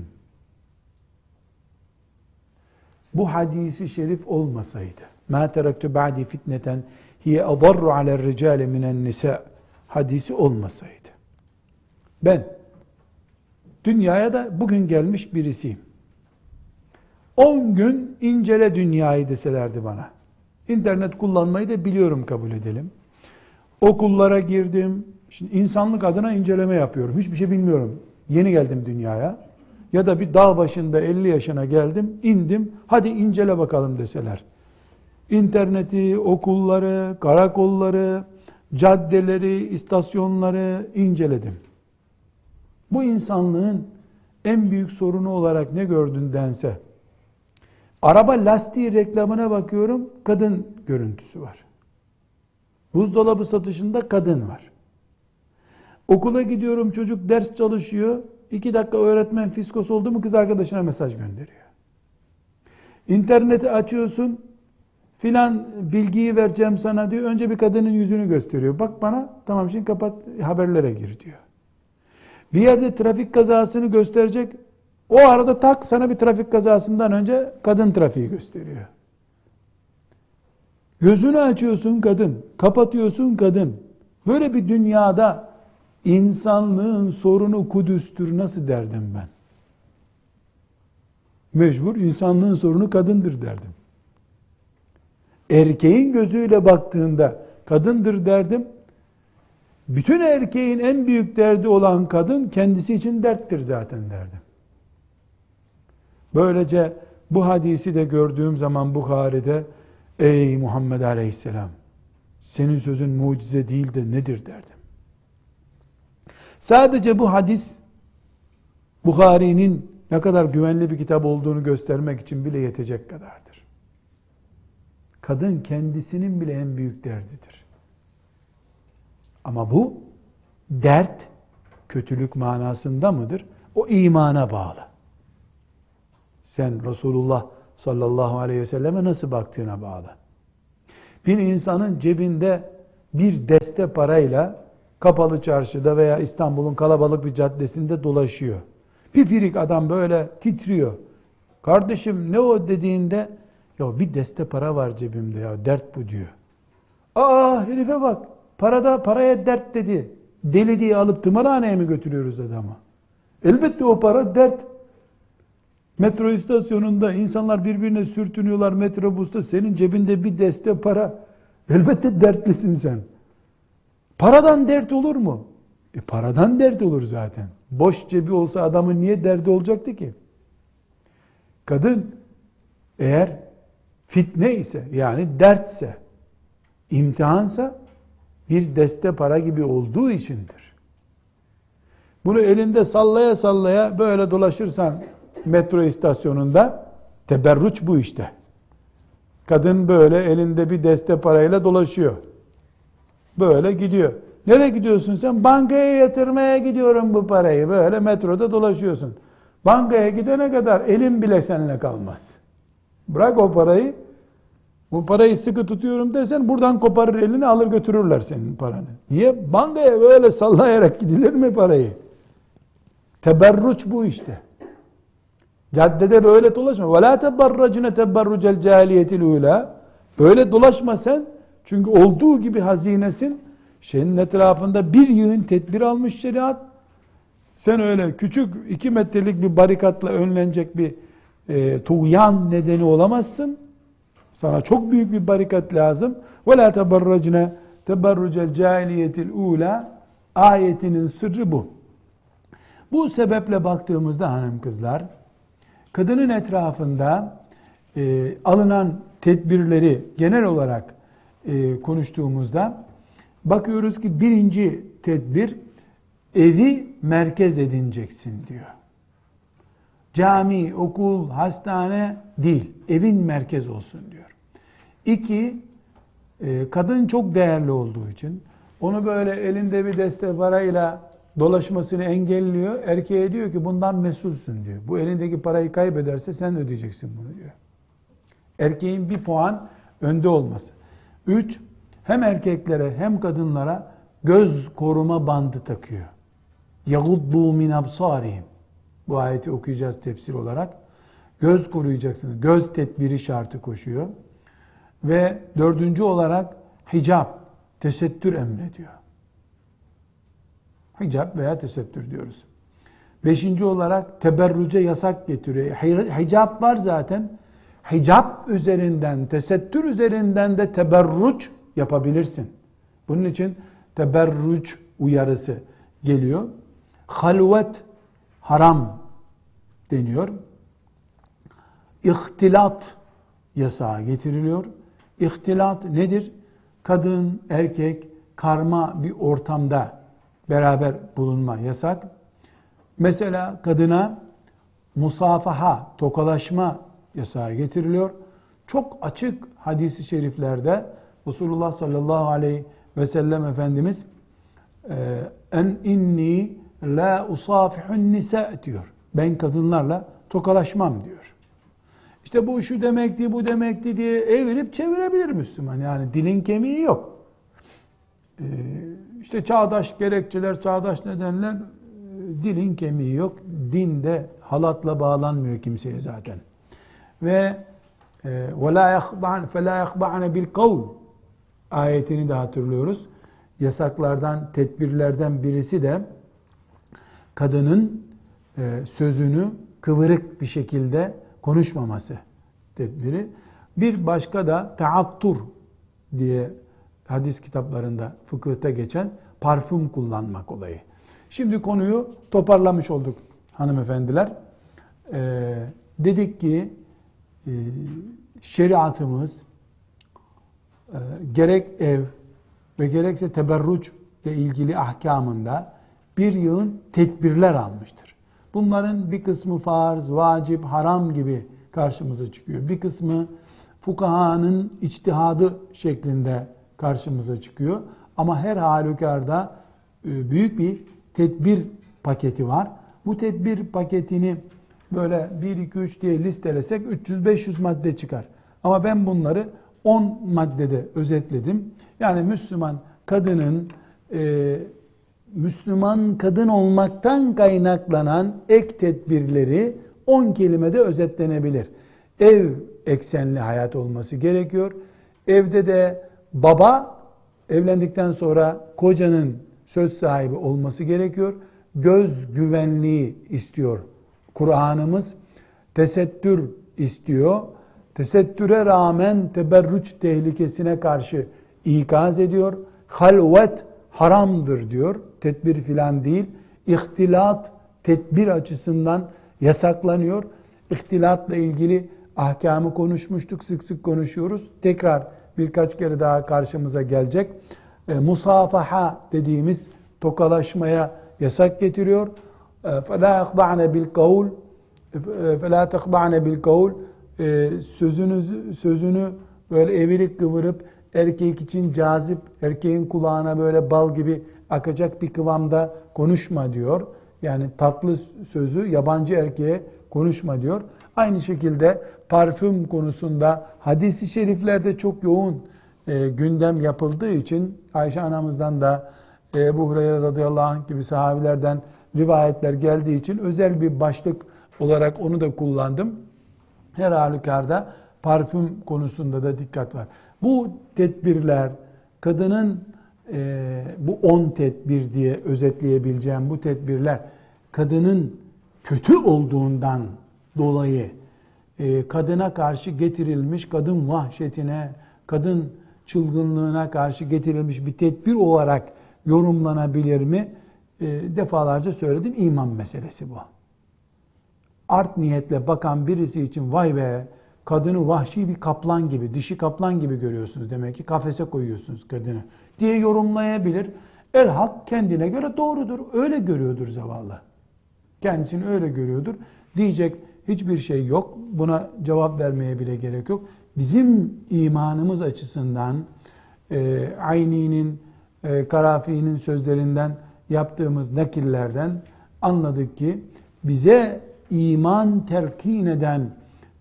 bu hadisi şerif olmasaydı ma teraktu ba'di fitneten hiye adarru alel ricale minen nisa hadisi olmasaydı ben dünyaya da bugün gelmiş birisiyim 10 gün incele dünyayı deselerdi bana İnternet kullanmayı da biliyorum kabul edelim. Okullara girdim. Şimdi insanlık adına inceleme yapıyorum. Hiçbir şey bilmiyorum. Yeni geldim dünyaya. Ya da bir dağ başında 50 yaşına geldim, indim. Hadi incele bakalım deseler. İnterneti, okulları, karakolları, caddeleri, istasyonları inceledim. Bu insanlığın en büyük sorunu olarak ne gördün dense, Araba lastiği reklamına bakıyorum, kadın görüntüsü var. Buzdolabı satışında kadın var. Okula gidiyorum çocuk ders çalışıyor. İki dakika öğretmen fiskos oldu mu kız arkadaşına mesaj gönderiyor. İnterneti açıyorsun filan bilgiyi vereceğim sana diyor. Önce bir kadının yüzünü gösteriyor. Bak bana tamam şimdi kapat haberlere gir diyor. Bir yerde trafik kazasını gösterecek o arada tak sana bir trafik kazasından önce kadın trafiği gösteriyor. Gözünü açıyorsun kadın, kapatıyorsun kadın. Böyle bir dünyada insanlığın sorunu Kudüs'tür nasıl derdim ben? Mecbur insanlığın sorunu kadındır derdim. Erkeğin gözüyle baktığında kadındır derdim. Bütün erkeğin en büyük derdi olan kadın kendisi için derttir zaten derdim. Böylece bu hadisi de gördüğüm zaman Bukhari'de ey Muhammed Aleyhisselam senin sözün mucize değil de nedir derdim. Sadece bu hadis Bukhari'nin ne kadar güvenli bir kitap olduğunu göstermek için bile yetecek kadardır. Kadın kendisinin bile en büyük derdidir. Ama bu dert kötülük manasında mıdır? O imana bağlı. Sen Resulullah sallallahu aleyhi ve selleme nasıl baktığına bağlı. Bir insanın cebinde bir deste parayla kapalı çarşıda veya İstanbul'un kalabalık bir caddesinde dolaşıyor. Pipirik adam böyle titriyor. Kardeşim ne o dediğinde ya bir deste para var cebimde ya dert bu diyor. Aa herife bak parada paraya dert dedi. Deli diye alıp tımarhaneye mi götürüyoruz adamı? Elbette o para dert. Metro istasyonunda insanlar birbirine sürtünüyorlar metrobusta. Senin cebinde bir deste para. Elbette dertlisin sen. Paradan dert olur mu? E paradan dert olur zaten. Boş cebi olsa adamın niye derdi olacaktı ki? Kadın eğer fitne ise yani dertse, imtihansa bir deste para gibi olduğu içindir. Bunu elinde sallaya sallaya böyle dolaşırsan metro istasyonunda teberruç bu işte. Kadın böyle elinde bir deste parayla dolaşıyor. Böyle gidiyor. Nereye gidiyorsun sen? Bankaya yatırmaya gidiyorum bu parayı. Böyle metroda dolaşıyorsun. Bankaya gidene kadar elin bile seninle kalmaz. Bırak o parayı. Bu parayı sıkı tutuyorum desen buradan koparır elini alır götürürler senin paranı. Niye? Bankaya böyle sallayarak gidilir mi parayı? Teberruç bu işte. Caddede böyle dolaşma. La teberracine teberrucel cahiliyetil ula. Böyle dolaşma sen. Çünkü olduğu gibi hazinesin. Şeyin etrafında bir yığın tedbir almış şeriat. Sen öyle küçük iki metrelik bir barikatla önlenecek bir e, tuğyan nedeni olamazsın. Sana çok büyük bir barikat lazım. La teberracine teberrucel cahiliyetil ula. Ayetinin sırrı bu. Bu sebeple baktığımızda hanım kızlar, kadının etrafında e, alınan tedbirleri genel olarak e, konuştuğumuzda bakıyoruz ki birinci tedbir evi merkez edineceksin diyor. Cami, okul, hastane değil, evin merkez olsun diyor. İki, e, kadın çok değerli olduğu için onu böyle elinde bir deste parayla dolaşmasını engelliyor. Erkeğe diyor ki bundan mesulsün diyor. Bu elindeki parayı kaybederse sen ödeyeceksin bunu diyor. Erkeğin bir puan önde olması. Üç, hem erkeklere hem kadınlara göz koruma bandı takıyor. يَغُضُّوا مِنْ أَبْصَارِهِمْ Bu ayeti okuyacağız tefsir olarak. Göz koruyacaksınız. Göz tedbiri şartı koşuyor. Ve dördüncü olarak hicap, tesettür emrediyor. Hicap veya tesettür diyoruz. Beşinci olarak teberruce yasak getiriyor. Hicap var zaten. Hicap üzerinden, tesettür üzerinden de teberruç yapabilirsin. Bunun için teberruç uyarısı geliyor. Halvet haram deniyor. İhtilat yasağı getiriliyor. İhtilat nedir? Kadın, erkek, karma bir ortamda beraber bulunma yasak. Mesela kadına musafaha, tokalaşma yasağı getiriliyor. Çok açık hadisi şeriflerde Resulullah sallallahu aleyhi ve sellem Efendimiz e, en inni la usafihun nisa diyor. Ben kadınlarla tokalaşmam diyor. İşte bu şu demekti, bu demekti diye evirip çevirebilir Müslüman. Yani dilin kemiği yok. Ee, işte çağdaş gerekçeler, çağdaş nedenler e, dilin kemiği yok. Dinde halatla bağlanmıyor kimseye zaten Ve وَلَا يَخْضَعْنَ فَلَا يَخْضَعْنَ بِالْقَوْلِ ayetini de hatırlıyoruz. Yasaklardan, tedbirlerden birisi de kadının e, sözünü kıvırık bir şekilde konuşmaması tedbiri. Bir başka da taattur diye hadis kitaplarında fıkıhta geçen parfüm kullanmak olayı. Şimdi konuyu toparlamış olduk hanımefendiler. Ee, dedik ki e, şeriatımız e, gerek ev ve gerekse teberruç ile ilgili ahkamında bir yığın tedbirler almıştır. Bunların bir kısmı farz, vacip, haram gibi karşımıza çıkıyor. Bir kısmı fukahanın içtihadı şeklinde karşımıza çıkıyor. Ama her halükarda e, büyük bir tedbir paketi var. Bu tedbir paketini böyle 1, 2, 3 diye listelesek 300-500 madde çıkar. Ama ben bunları 10 maddede özetledim. Yani Müslüman kadının e, Müslüman kadın olmaktan kaynaklanan ek tedbirleri 10 kelimede özetlenebilir. Ev eksenli hayat olması gerekiyor. Evde de baba evlendikten sonra kocanın söz sahibi olması gerekiyor. Göz güvenliği istiyor. Kur'an'ımız tesettür istiyor. Tesettüre rağmen teberrüç tehlikesine karşı ikaz ediyor. Halvet haramdır diyor. Tedbir filan değil. İhtilat tedbir açısından yasaklanıyor. İhtilatla ilgili ahkamı konuşmuştuk, sık sık konuşuyoruz. Tekrar birkaç kere daha karşımıza gelecek. E, musafaha dediğimiz tokalaşmaya yasak getiriyor. فَلَا يَخْضَعْنَ بِالْقَوْلِ فَلَا تَخْضَعْنَ بِالْقَوْلِ Sözünü, sözünü böyle evirip kıvırıp erkek için cazip, erkeğin kulağına böyle bal gibi akacak bir kıvamda konuşma diyor. Yani tatlı sözü yabancı erkeğe konuşma diyor. Aynı şekilde parfüm konusunda hadisi şeriflerde çok yoğun e, gündem yapıldığı için Ayşe anamızdan da e, Ebu Hureyre radıyallahu anh gibi sahabilerden rivayetler geldiği için özel bir başlık olarak onu da kullandım. Her halükarda parfüm konusunda da dikkat var. Bu tedbirler kadının e, bu on tedbir diye özetleyebileceğim bu tedbirler kadının kötü olduğundan dolayı e, kadına karşı getirilmiş kadın vahşetine, kadın çılgınlığına karşı getirilmiş bir tedbir olarak yorumlanabilir mi? E, defalarca söyledim iman meselesi bu. Art niyetle bakan birisi için vay be kadını vahşi bir kaplan gibi, dişi kaplan gibi görüyorsunuz demek ki kafese koyuyorsunuz kadını diye yorumlayabilir. El hak kendine göre doğrudur. Öyle görüyordur zavallı. Kendisini öyle görüyordur. Diyecek hiçbir şey yok. Buna cevap vermeye bile gerek yok. Bizim imanımız açısından e, Ayni'nin, e, Karafi'nin sözlerinden yaptığımız nakillerden anladık ki bize iman telkin eden,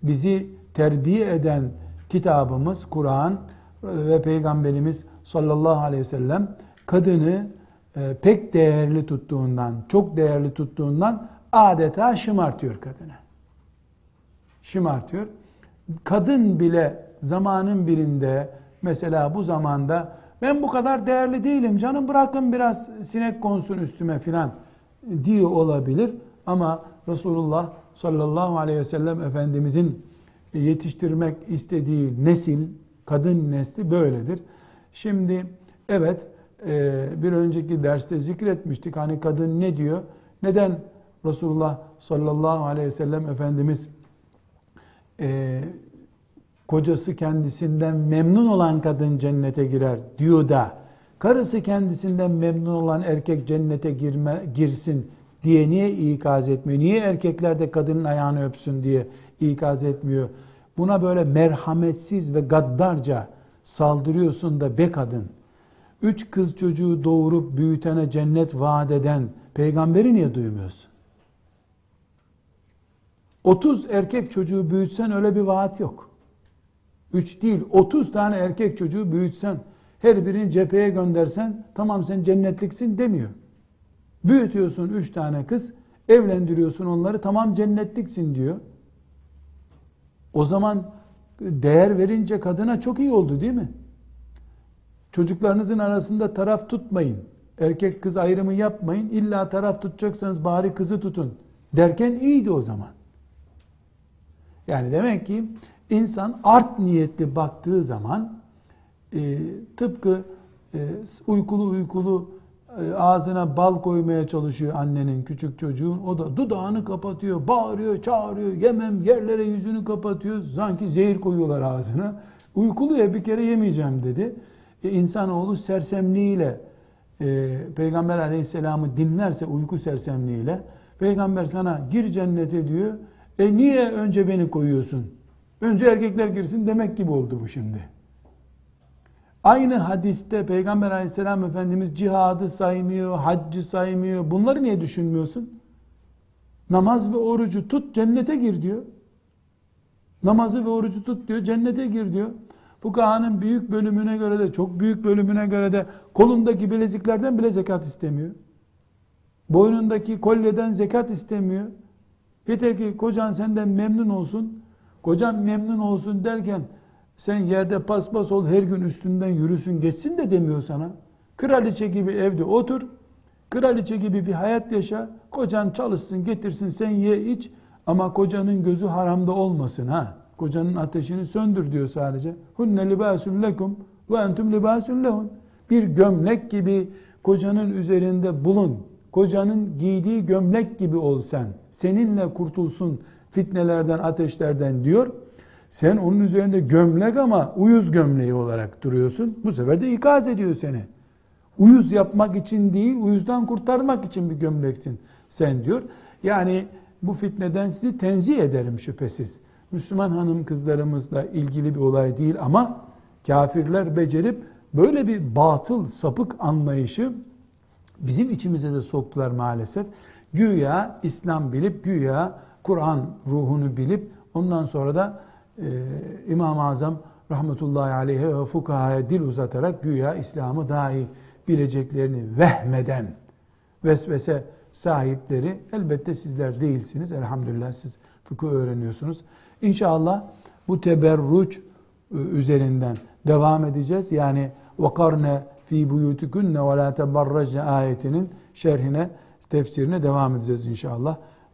bizi terbiye eden kitabımız Kur'an ve Peygamberimiz sallallahu aleyhi ve sellem kadını e, pek değerli tuttuğundan, çok değerli tuttuğundan adeta şımartıyor kadını. şımartıyor. Kadın bile zamanın birinde mesela bu zamanda ben bu kadar değerli değilim canım bırakın biraz sinek konsun üstüme filan diyor olabilir. Ama Resulullah sallallahu aleyhi ve sellem Efendimizin yetiştirmek istediği nesil, kadın nesli böyledir. Şimdi evet e, bir önceki derste zikretmiştik. Hani kadın ne diyor? Neden Resulullah sallallahu aleyhi ve sellem Efendimiz e, kocası kendisinden memnun olan kadın cennete girer diyor da karısı kendisinden memnun olan erkek cennete girme, girsin diye niye ikaz etmiyor? Niye erkekler de kadının ayağını öpsün diye ikaz etmiyor? Buna böyle merhametsiz ve gaddarca saldırıyorsun da be kadın. Üç kız çocuğu doğurup büyütene cennet vaat eden peygamberi niye duymuyorsun? 30 erkek çocuğu büyütsen öyle bir vaat yok. 3 değil 30 tane erkek çocuğu büyütsen her birini cepheye göndersen tamam sen cennetliksin demiyor. Büyütüyorsun 3 tane kız evlendiriyorsun onları tamam cennetliksin diyor. O zaman değer verince kadına çok iyi oldu değil mi? Çocuklarınızın arasında taraf tutmayın. Erkek kız ayrımı yapmayın. İlla taraf tutacaksanız bari kızı tutun. Derken iyiydi o zaman. Yani demek ki insan art niyetli baktığı zaman e, tıpkı e, uykulu uykulu e, ağzına bal koymaya çalışıyor annenin küçük çocuğun. O da dudağını kapatıyor, bağırıyor, çağırıyor, yemem yerlere yüzünü kapatıyor. Sanki zehir koyuyorlar ağzına. Uykulu ya bir kere yemeyeceğim dedi. E, insanoğlu sersemliğiyle e, Peygamber aleyhisselamı dinlerse uyku sersemliğiyle Peygamber sana gir cennete diyor. E niye önce beni koyuyorsun? Önce erkekler girsin demek gibi oldu bu şimdi. Aynı hadiste Peygamber aleyhisselam Efendimiz cihadı saymıyor, haccı saymıyor. Bunları niye düşünmüyorsun? Namaz ve orucu tut cennete gir diyor. Namazı ve orucu tut diyor cennete gir diyor. Fukahanın büyük bölümüne göre de çok büyük bölümüne göre de kolundaki bileziklerden bile zekat istemiyor. Boynundaki kolyeden zekat istemiyor. Yeter ki kocan senden memnun olsun. Kocan memnun olsun derken sen yerde paspas ol her gün üstünden yürüsün geçsin de demiyor sana. Kraliçe gibi evde otur. Kraliçe gibi bir hayat yaşa. Kocan çalışsın getirsin sen ye iç. Ama kocanın gözü haramda olmasın ha. Kocanın ateşini söndür diyor sadece. Hunne libasun lekum ve entum libasun lehun. Bir gömlek gibi kocanın üzerinde bulun. Kocanın giydiği gömlek gibi ol sen. Seninle kurtulsun fitnelerden, ateşlerden diyor. Sen onun üzerinde gömlek ama uyuz gömleği olarak duruyorsun. Bu sefer de ikaz ediyor seni. Uyuz yapmak için değil, uyuzdan kurtarmak için bir gömleksin sen diyor. Yani bu fitneden sizi tenzih ederim şüphesiz. Müslüman hanım kızlarımızla ilgili bir olay değil ama kafirler becerip böyle bir batıl, sapık anlayışı bizim içimize de soktular maalesef. Güya İslam bilip, güya Kur'an ruhunu bilip ondan sonra da e, İmam-ı Azam rahmetullahi aleyhe ve fukahaya dil uzatarak güya İslam'ı daha iyi bileceklerini vehmeden vesvese sahipleri elbette sizler değilsiniz. Elhamdülillah siz fıkıh öğreniyorsunuz. İnşallah bu teberruç e, üzerinden devam edeceğiz. Yani vakarne fi buyutikunne ve la tebarracne ayetinin şerhine, tefsirine devam edeceğiz inşallah.